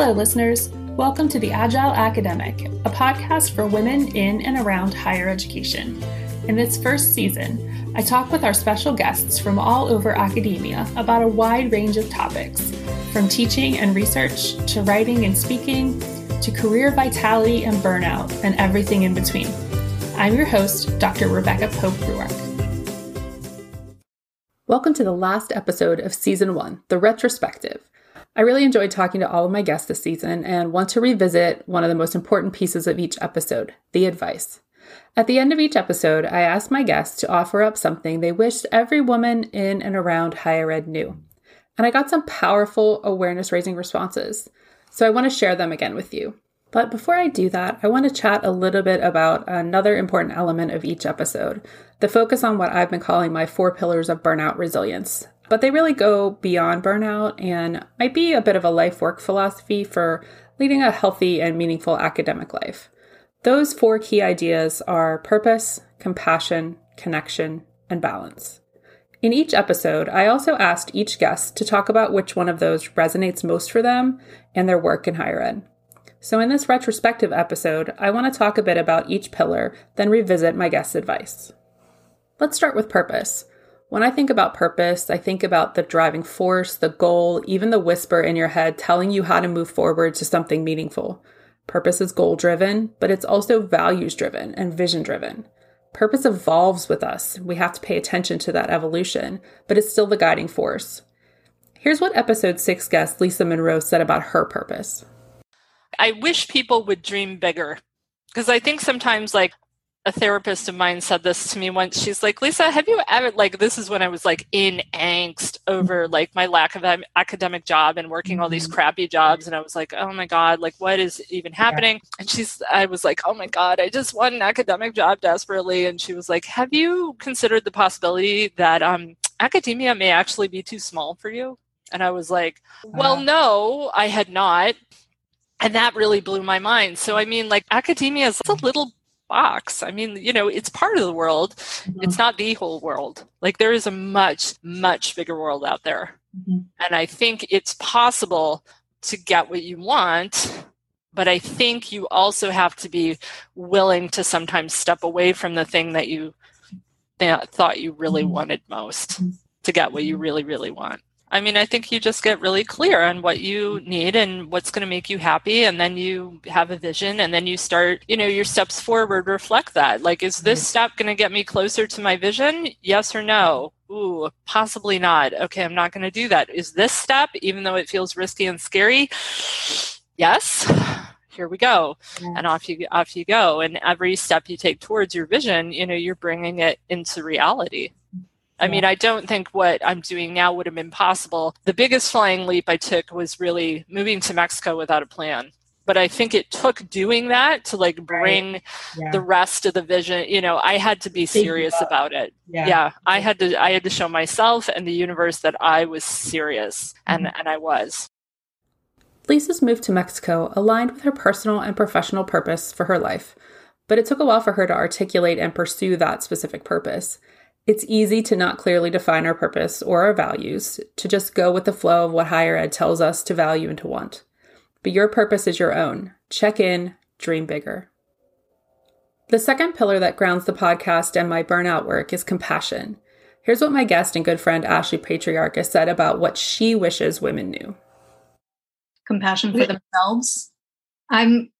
Hello, listeners. Welcome to The Agile Academic, a podcast for women in and around higher education. In this first season, I talk with our special guests from all over academia about a wide range of topics, from teaching and research to writing and speaking to career vitality and burnout and everything in between. I'm your host, Dr. Rebecca Pope Ruark. Welcome to the last episode of Season 1, the retrospective. I really enjoyed talking to all of my guests this season and want to revisit one of the most important pieces of each episode the advice. At the end of each episode, I asked my guests to offer up something they wished every woman in and around higher ed knew. And I got some powerful awareness raising responses. So I want to share them again with you. But before I do that, I want to chat a little bit about another important element of each episode the focus on what I've been calling my four pillars of burnout resilience. But they really go beyond burnout and might be a bit of a life work philosophy for leading a healthy and meaningful academic life. Those four key ideas are purpose, compassion, connection, and balance. In each episode, I also asked each guest to talk about which one of those resonates most for them and their work in higher ed. So, in this retrospective episode, I want to talk a bit about each pillar, then revisit my guest's advice. Let's start with purpose. When I think about purpose, I think about the driving force, the goal, even the whisper in your head telling you how to move forward to something meaningful. Purpose is goal driven, but it's also values driven and vision driven. Purpose evolves with us. We have to pay attention to that evolution, but it's still the guiding force. Here's what episode 6 guest Lisa Munro said about her purpose. I wish people would dream bigger because I think sometimes like a therapist of mine said this to me once. She's like, Lisa, have you ever, like, this is when I was like in angst over like my lack of an academic job and working all these mm-hmm. crappy jobs. And I was like, oh my God, like, what is even happening? Yeah. And she's, I was like, oh my God, I just want an academic job desperately. And she was like, have you considered the possibility that um, academia may actually be too small for you? And I was like, well, uh, no, I had not and that really blew my mind so i mean like academia is a little box i mean you know it's part of the world mm-hmm. it's not the whole world like there is a much much bigger world out there mm-hmm. and i think it's possible to get what you want but i think you also have to be willing to sometimes step away from the thing that you th- thought you really mm-hmm. wanted most mm-hmm. to get what you really really want I mean, I think you just get really clear on what you need and what's going to make you happy. And then you have a vision and then you start, you know, your steps forward reflect that. Like, is this mm-hmm. step going to get me closer to my vision? Yes or no? Ooh, possibly not. Okay, I'm not going to do that. Is this step, even though it feels risky and scary? Yes. Here we go. Yes. And off you off you go. And every step you take towards your vision, you know, you're bringing it into reality. I mean, I don't think what I'm doing now would have been possible. The biggest flying leap I took was really moving to Mexico without a plan. But I think it took doing that to like bring right. yeah. the rest of the vision. You know, I had to be serious about it. Yeah. yeah. I had to I had to show myself and the universe that I was serious and, mm-hmm. and I was. Lisa's move to Mexico aligned with her personal and professional purpose for her life, but it took a while for her to articulate and pursue that specific purpose. It's easy to not clearly define our purpose or our values, to just go with the flow of what higher ed tells us to value and to want. But your purpose is your own. Check in, dream bigger. The second pillar that grounds the podcast and my burnout work is compassion. Here's what my guest and good friend Ashley Patriarca said about what she wishes women knew. Compassion for themselves. I'm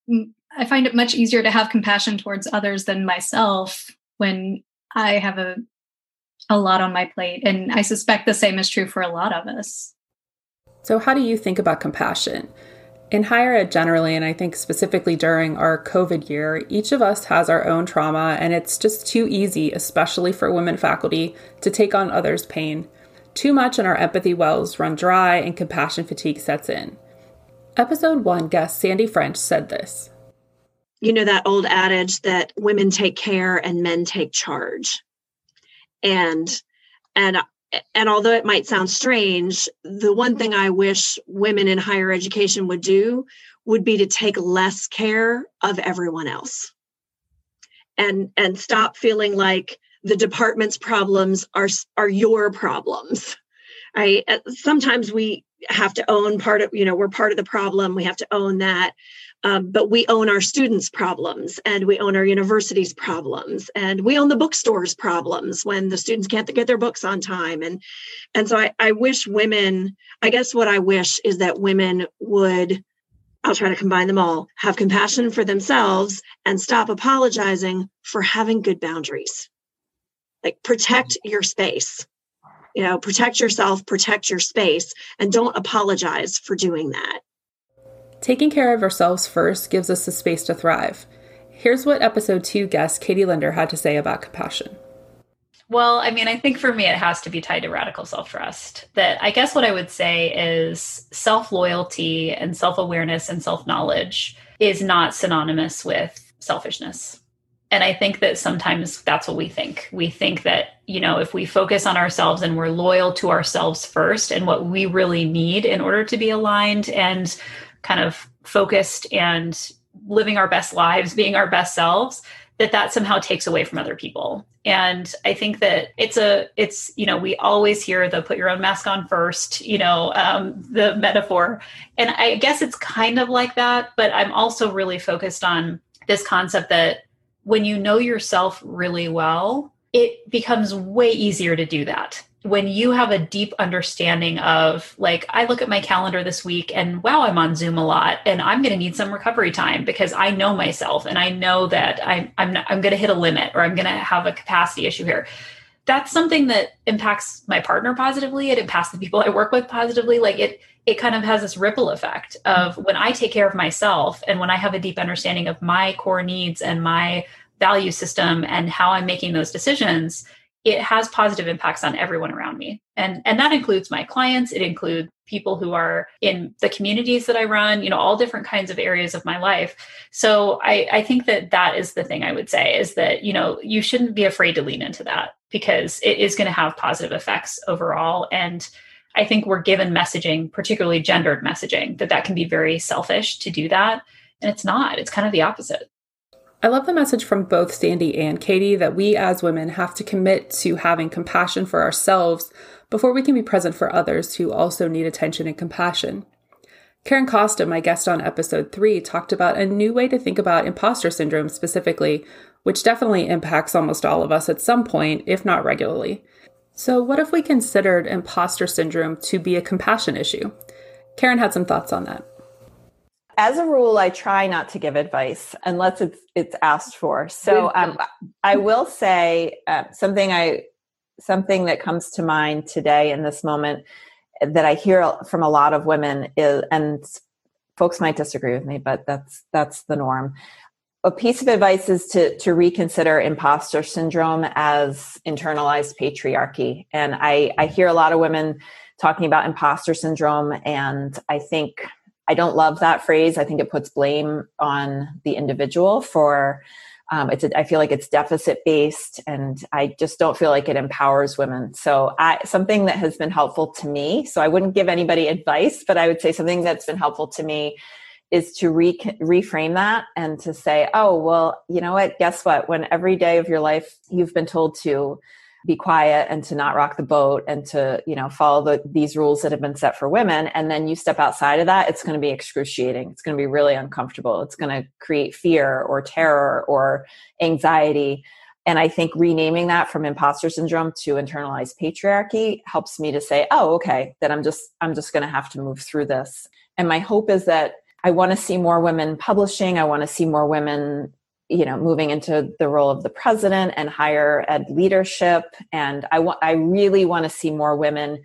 I find it much easier to have compassion towards others than myself when I have a a lot on my plate. And I suspect the same is true for a lot of us. So, how do you think about compassion? In higher ed generally, and I think specifically during our COVID year, each of us has our own trauma, and it's just too easy, especially for women faculty, to take on others' pain. Too much and our empathy wells run dry, and compassion fatigue sets in. Episode 1 guest Sandy French said this You know, that old adage that women take care and men take charge and and and although it might sound strange the one thing i wish women in higher education would do would be to take less care of everyone else. And and stop feeling like the department's problems are are your problems i sometimes we have to own part of you know we're part of the problem we have to own that. Um, but we own our students problems and we own our universities problems and we own the bookstores problems when the students can't get their books on time. And and so I, I wish women i guess what i wish is that women would i'll try to combine them all have compassion for themselves and stop apologizing for having good boundaries. Like protect your space you know protect yourself protect your space and don't apologize for doing that Taking care of ourselves first gives us the space to thrive. Here's what episode two guest Katie Linder had to say about compassion. Well, I mean, I think for me, it has to be tied to radical self trust. That I guess what I would say is self loyalty and self awareness and self knowledge is not synonymous with selfishness. And I think that sometimes that's what we think. We think that, you know, if we focus on ourselves and we're loyal to ourselves first and what we really need in order to be aligned and kind of focused and living our best lives, being our best selves, that that somehow takes away from other people. And I think that it's a, it's, you know, we always hear the put your own mask on first, you know, um, the metaphor. And I guess it's kind of like that, but I'm also really focused on this concept that when you know yourself really well, it becomes way easier to do that. When you have a deep understanding of like i look at my calendar this week and wow i'm on zoom a lot and i'm going to need some recovery time because i know myself and i know that i'm i'm, not, I'm going to hit a limit or i'm going to have a capacity issue here. That's something that impacts my partner positively. It impacts the people i work with positively. Like it it kind of has this ripple effect of when i take care of myself and when i have a deep understanding of my core needs and my value system and how i'm making those decisions it has positive impacts on everyone around me. And and that includes my clients. It includes people who are in the communities that i run you know all different kinds of areas of my life. So i i think that that is the thing i would say is that you know you shouldn't be afraid to lean into that because it is going to have positive effects overall. And i think we're given messaging particularly gendered messaging that that can be very selfish to do that. And it's not. It's kind of the opposite I love the message from both Sandy and Katie that we as women have to commit to having compassion for ourselves before we can be present for others who also need attention and compassion. Karen Costa, my guest on episode three, talked about a new way to think about imposter syndrome specifically, which definitely impacts almost all of us at some point, if not regularly. So, what if we considered imposter syndrome to be a compassion issue? Karen had some thoughts on that as a rule, I try not to give advice unless it's it's asked for. So um, I will say uh, something I something that comes to mind today in this moment that I hear from a lot of women is, and folks might disagree with me, but that's that's the norm. A piece of advice is to to reconsider imposter syndrome as internalized patriarchy, and I I hear a lot of women talking about imposter syndrome, and I think I don't love that phrase. I think it puts blame on the individual for um, it's a, I feel like it's deficit based and I just don't feel like it empowers women. So I, something that has been helpful to me, so I wouldn't give anybody advice, but I would say something that's been helpful to me is to re- reframe that and to say, oh, well, you know what? Guess what? When every day of your life you've been told to be quiet and to not rock the boat and to you know follow the, these rules that have been set for women. And then you step outside of that it's going to be excruciating. It's going to be really uncomfortable. It's going to create fear or terror or anxiety. And i think renaming that from imposter syndrome to internalized patriarchy helps me to say oh okay that i'm just i'm just going to have to move through this. And my hope is that I want to see more women publishing. I want to see more women you know moving into the role of the president and higher ed leadership. And i want i really want to see more women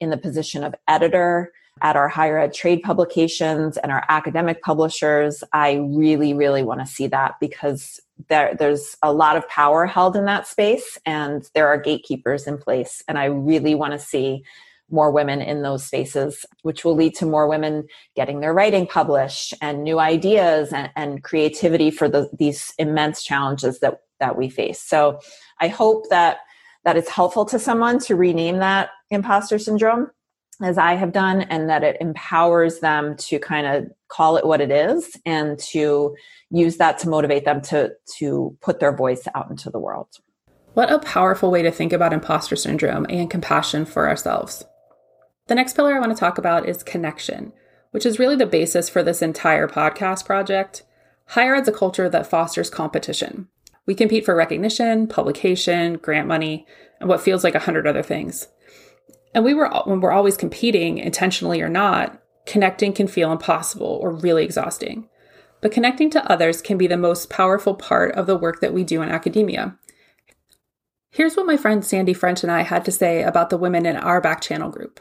in the position of editor at our higher ed trade publications and our academic publishers. I really really want to see that because there, there's a lot of power held in that space and there are gatekeepers in place. And i really want to see more women in those spaces, which will lead to more women getting their writing published and new ideas and, and creativity for the, these immense challenges that, that we face. So I hope that that it's helpful to someone to rename that imposter syndrome as I have done, and that it empowers them to kind of call it what it is and to use that to motivate them to to put their voice out into the world. What a powerful way to think about imposter syndrome and compassion for ourselves. The next pillar I want to talk about is connection, which is really the basis for this entire podcast project. Higher ed's a culture that fosters competition. We compete for recognition, publication, grant money, and what feels like a hundred other things. And we were when we're always competing, intentionally or not, connecting can feel impossible or really exhausting. But connecting to others can be the most powerful part of the work that we do in academia. Here's what my friend Sandy French and I had to say about the women in our back channel group.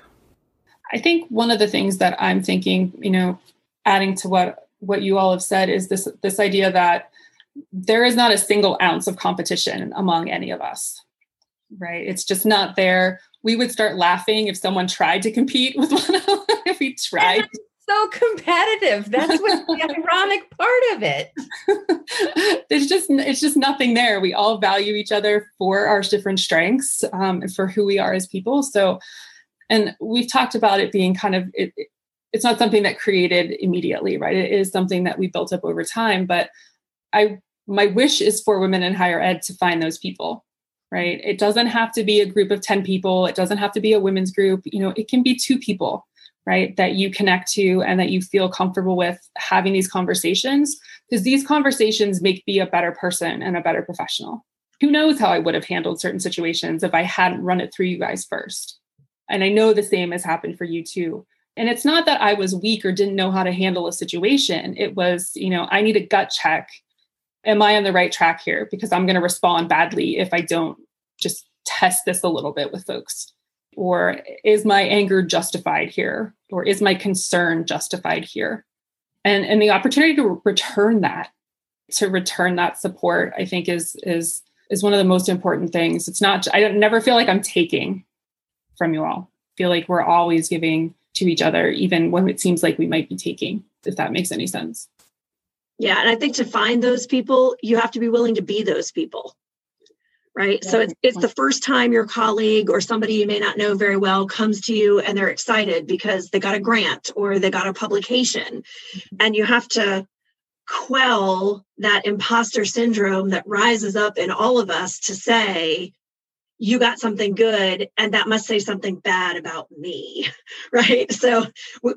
I think one of the things that I'm thinking, you know, adding to what what you all have said is this this idea that there is not a single ounce of competition among any of us. Right? It's just not there. We would start laughing if someone tried to compete with one of them. if we tried so competitive. That's what's the ironic part of it. There's just it's just nothing there. We all value each other for our different strengths um, and for who we are as people. So, and we've talked about it being kind of it, it's not something that created immediately, right? It is something that we built up over time. But I my wish is for women in higher ed to find those people right it doesn't have to be a group of 10 people it doesn't have to be a women's group you know it can be two people right that you connect to and that you feel comfortable with having these conversations because these conversations make me a better person and a better professional who knows how i would have handled certain situations if i hadn't run it through you guys first and i know the same has happened for you too. And it's not that i was weak or didn't know how to handle a situation. It was you know i need a gut check. Am i on the right track here? Because i'm going to respond badly if i don't just test this a little bit with folks. Or is my anger justified here? Or is my concern justified here? And and the opportunity to return that to return that support i think is is is one of the most important things. It's not i don't never feel like i'm taking from you all I feel like we're always giving to each other even when it seems like we might be taking if that makes any sense yeah and i think to find those people you have to be willing to be those people right? Yeah. So it's, it's the first time your colleague or somebody you may not know very well comes to you and they're excited because they got a grant or they got a publication. Mm-hmm. And you have to quell that imposter syndrome that rises up in all of us to say, you got something good and that must say something bad about me right? So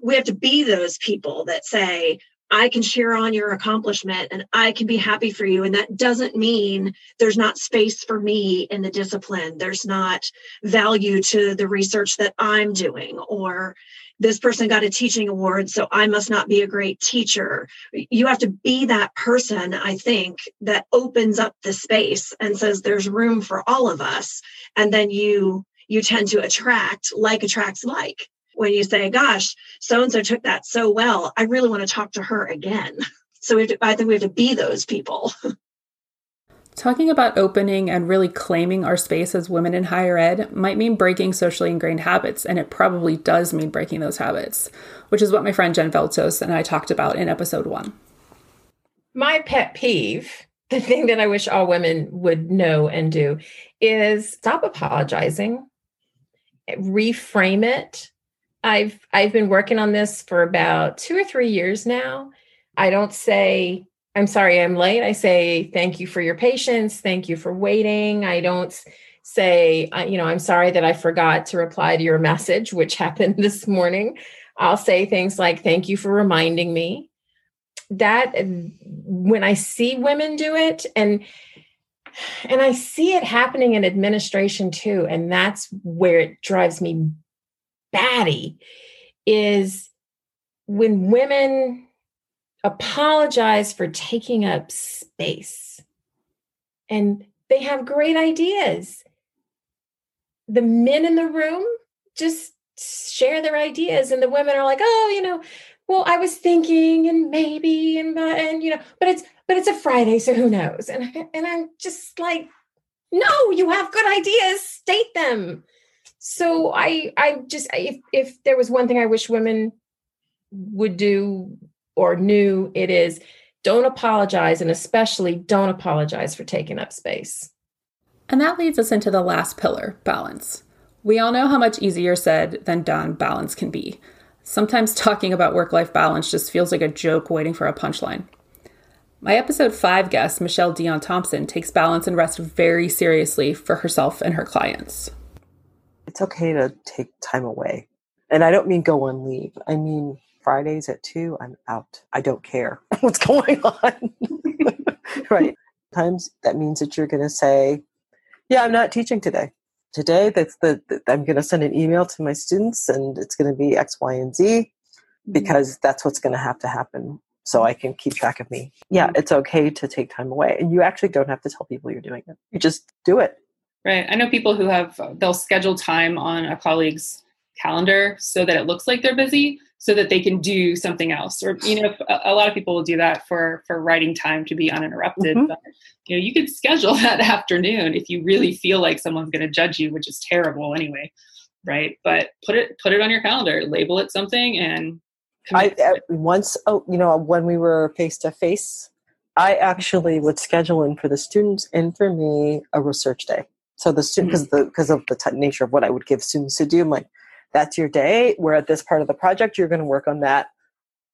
we have to be those people that say I can share on your accomplishment and I can be happy for you. And that doesn't mean there's not space for me in the discipline. There's not value to the research that I'm doing, or this person got a teaching award, so I must not be a great teacher. You have to be that person, I think, that opens up the space and says there's room for all of us. And then you you tend to attract like attracts like when you say, gosh, so and so took that so well. I really want to talk to her again. So to, I think we have to be those people. Talking about opening and really claiming our space as women in higher ed might mean breaking socially ingrained habits, and it probably does mean breaking those habits, which is what my friend Jen Veltos and I talked about in episode one. My pet peeve, the thing that I wish all women would know and do, is stop apologizing, reframe it, I've I've been working on this for about 2 or 3 years now. I don't say I'm sorry I'm late. I say thank you for your patience, thank you for waiting. I don't say you know I'm sorry that I forgot to reply to your message which happened this morning. I'll say things like thank you for reminding me. That when I see women do it and and I see it happening in administration too and that's where it drives me batty is when women apologize for taking up space and they have great ideas. The men in the room just share their ideas, and the women are like, oh, you know, well, I was thinking and maybe and and you know, but it's but it's a Friday, so who knows? And and I'm just like, no, you have good ideas, state them so i i just if if there was one thing i wish women would do or knew it is don't apologize and especially don't apologize for taking up space. And that leads us into the last pillar balance. We all know how much easier said than done balance can be. Sometimes talking about work life balance just feels like a joke waiting for a punchline. My episode 5 guest michelle dion thompson takes balance and rest very seriously for herself and her clients it's okay to take time away. And I don't mean go on leave. I mean Fridays at two, I'm out. I don't care what's going on. right. Times that means that you're going to say, yeah, I'm not teaching today. Today, that's the, the I'm going to send an email to my students and it's going to be X, Y, and Z Mm-hmm. because that's what's going to have to happen so I can keep track of me. Yeah, Mm-hmm. it's okay to take time away. And you actually don't have to tell people you're doing it. You just do it. Right. I know people who have, they'll schedule time on a colleague's calendar so that it looks like they're busy so that they can do something else. Or, you know, a, lot of people will do that for, for writing time to be uninterrupted. Mhm. But, you know, you could schedule that afternoon if you really feel like someone's going to judge you, which is terrible anyway. Right. But put it, put it on your calendar, label it something and I to uh, once, oh, you know, when we were face to face, I actually would schedule in for the students and for me a research day. So the student, because mm-hmm. the because of the t- nature of what I would give students to do, I'm like, that's your day. We're at this part of the project. You're going to work on that.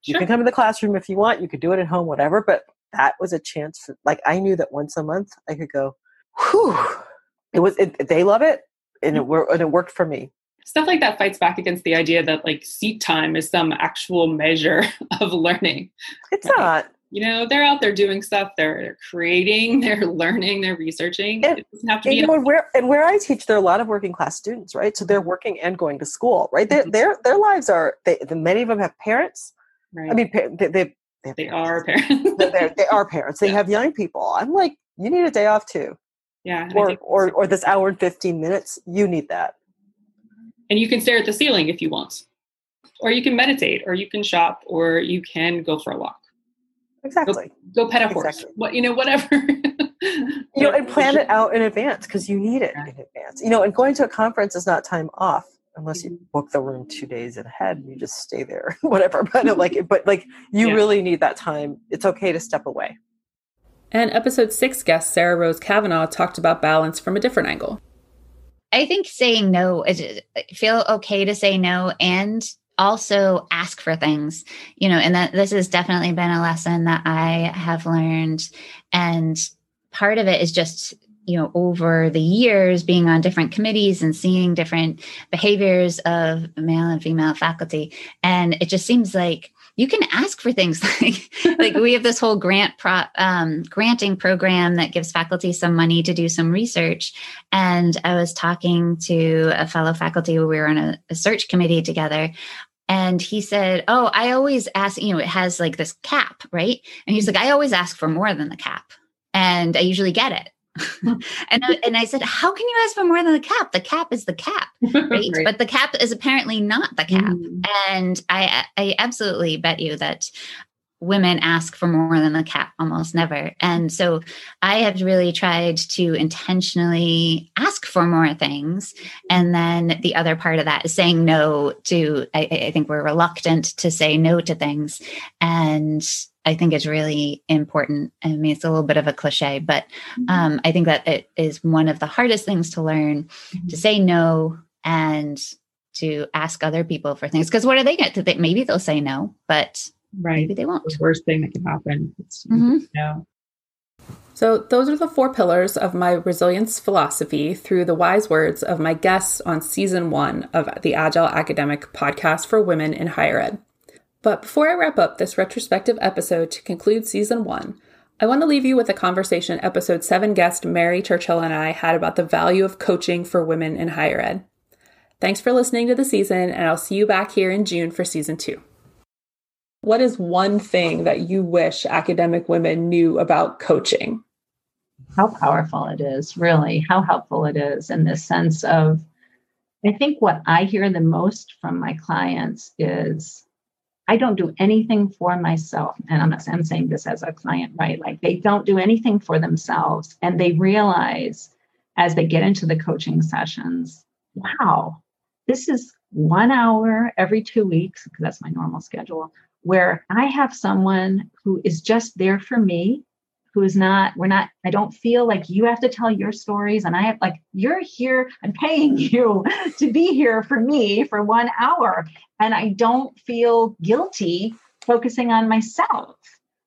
You can come to the classroom if you want. You could do it at home, whatever. But that was a chance. For, like I knew that once a month I could go. Whew. It was. It, they love it, and it mm-hmm. wor- and it worked for me. stuff like that fights back against the idea that like seat time is some actual measure of learning. It's Right. not. You know, they're out there doing stuff. They're, they're creating. They're learning. They're researching. And- it doesn't have to be. you know, where and where I teach, there are a lot of working class students, right? So they're working and going to school, right? Their Mhm. their their lives are. They, the, many of them have parents. right. I mean, they they, they, they are parents. They're, they're- parents. They Yeah. have young people. I'm like, you need a day off too, yeah. or or or this hour and fifteen minutes. You need that. and you can stare at the ceiling if you want, or you can meditate, or you can shop, or you can go for a walk. Exactly. Go pet a horse. Exactly. What you know, whatever. You know, and plan it out in advance because you need it Yeah. in advance. You know, and going to a conference is not time off unless Mm-hmm. you book the room two days ahead and you just stay there, whatever. But like, but like, you Yeah. really need that time. It's okay to step away. And episode six guest Sarah Rose Cavanagh talked about balance from a different angle. I think saying no is feel okay to say no and also ask for things, you know, and that this has definitely been a lesson that I have learned. And part of it is just, you know, over the years being on different committees and seeing different behaviors of male and female faculty. And it just seems like you can ask for things like like we have this whole grant pro, um, granting program that gives faculty some money to do some research and i was talking to a fellow faculty we were on a, a search committee together and he said oh i always ask you know it has like this cap right and he's like i always ask for more than the cap and i usually get it and, I, and I said how can you ask for more than the cap the cap is the cap right? Right. But the cap is apparently not the cap. Mhm. And I I absolutely bet you that women ask for more than the cap almost never. And so I have really tried to intentionally ask for more things. And then the other part of that is saying no to, I, I think we're reluctant to say no to things. And I think it's really important. I mean, it's a little bit of a cliche, but um, I think that it is one of the hardest things to learn to say no and to ask other people for things. Because what are they going to? Maybe they'll say no, but right. maybe they won't. The worst thing that can happen. It's, Mhm. no. So, those are the four pillars of my resilience philosophy through the wise words of my guests on season one of the Agile Academic podcast for women in higher ed. But before I wrap up this retrospective episode to conclude season one, I want to leave you with a conversation episode seven guest Mary Churchill and I had about the value of coaching for women in higher ed. Thanks for listening to the season, and I'll see you back here in June for season two. What is one thing that you wish academic women knew about coaching? how powerful it is, really, how helpful it is in this sense of, I think what I hear the most from my clients is, I don't do anything for myself. And I'm I'm saying this as a client, right? Like they don't do anything for themselves. And they realize as they get into the coaching sessions, wow, this is one hour every two weeks, because that's my normal schedule, where I have someone who is just there for me who is not we're not i don't feel like you have to tell your stories and i have like you're here i'm paying you to be here for me for one hour. And i don't feel guilty focusing on myself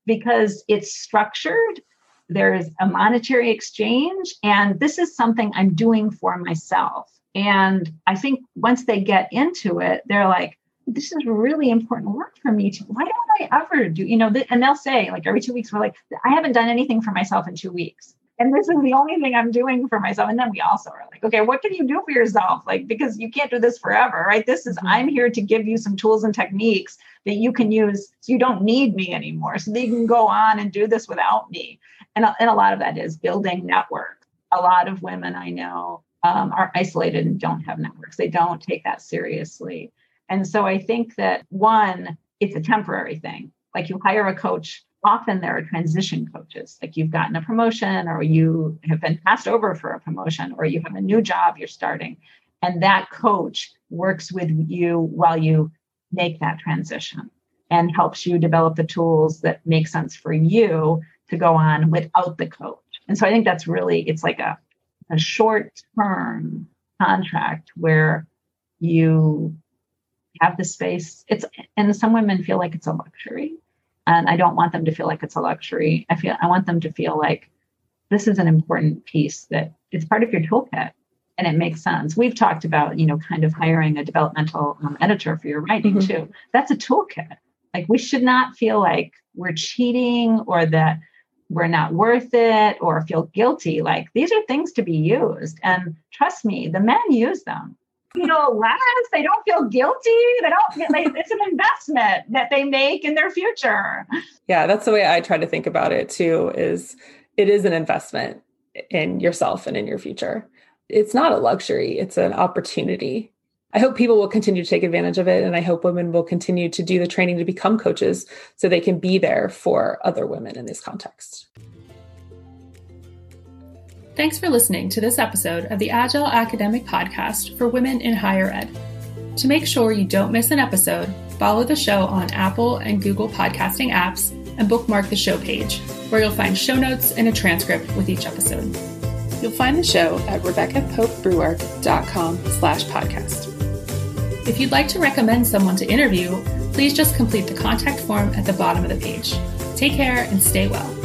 because it's structured there's a monetary exchange and this is something i'm doing for myself. And I think once they get into it, they're like, this is really important work for me to why don't i ever do you know th- and they'll say like every two weeks we're like i haven't done anything for myself in two weeks. And this is the only thing i'm doing for myself. And then we also are like okay what can you do for yourself? Like because you can't do this forever right? This is mm-hmm. i'm here to give you some tools and techniques that you can use so you don't need me anymore so that you can go on and do this without me. And, and a lot of that is building network. A lot of women i know um, are isolated and don't have networks. They don't take that seriously and so I think that one, it's a temporary thing. Like you hire a coach, often there are transition coaches. Like you've gotten a promotion or you have been passed over for a promotion or you have a new job you're starting. And that coach works with you while you make that transition and helps you develop the tools that make sense for you to go on without the coach. And so I think that's really, it's like a, a short term contract where you have the space. It's and some women feel like it's a luxury. And I don't want them to feel like it's a luxury. I feel I want them to feel like this is an important piece that it's part of your toolkit and it makes sense. We've talked about, you know, kind of hiring a developmental um, editor for your writing mm-hmm. too. That's a toolkit. Like we should not feel like we're cheating or that we're not worth it or feel guilty. Like these are things to be used. And trust me, the men use them feel less. They don't feel guilty. They don't. They, it's an investment that they make in their future. Yeah, that's the way I try to think about it too. Is it is an investment in yourself and in your future. It's not a luxury. It's an opportunity. I hope people will continue to take advantage of it. And I hope women will continue to do the training to become coaches so they can be there for other women in this context. Thanks for listening to this episode of the Agile Academic Podcast for Women in Higher Ed. To make sure you don't miss an episode, follow the show on Apple and Google podcasting apps and bookmark the show page, where you'll find show notes and a transcript with each episode. You'll find the show at RebeccaPopeRuark.com slash podcast. If you'd like to recommend someone to interview, please just complete the contact form at the bottom of the page. Take care and stay well.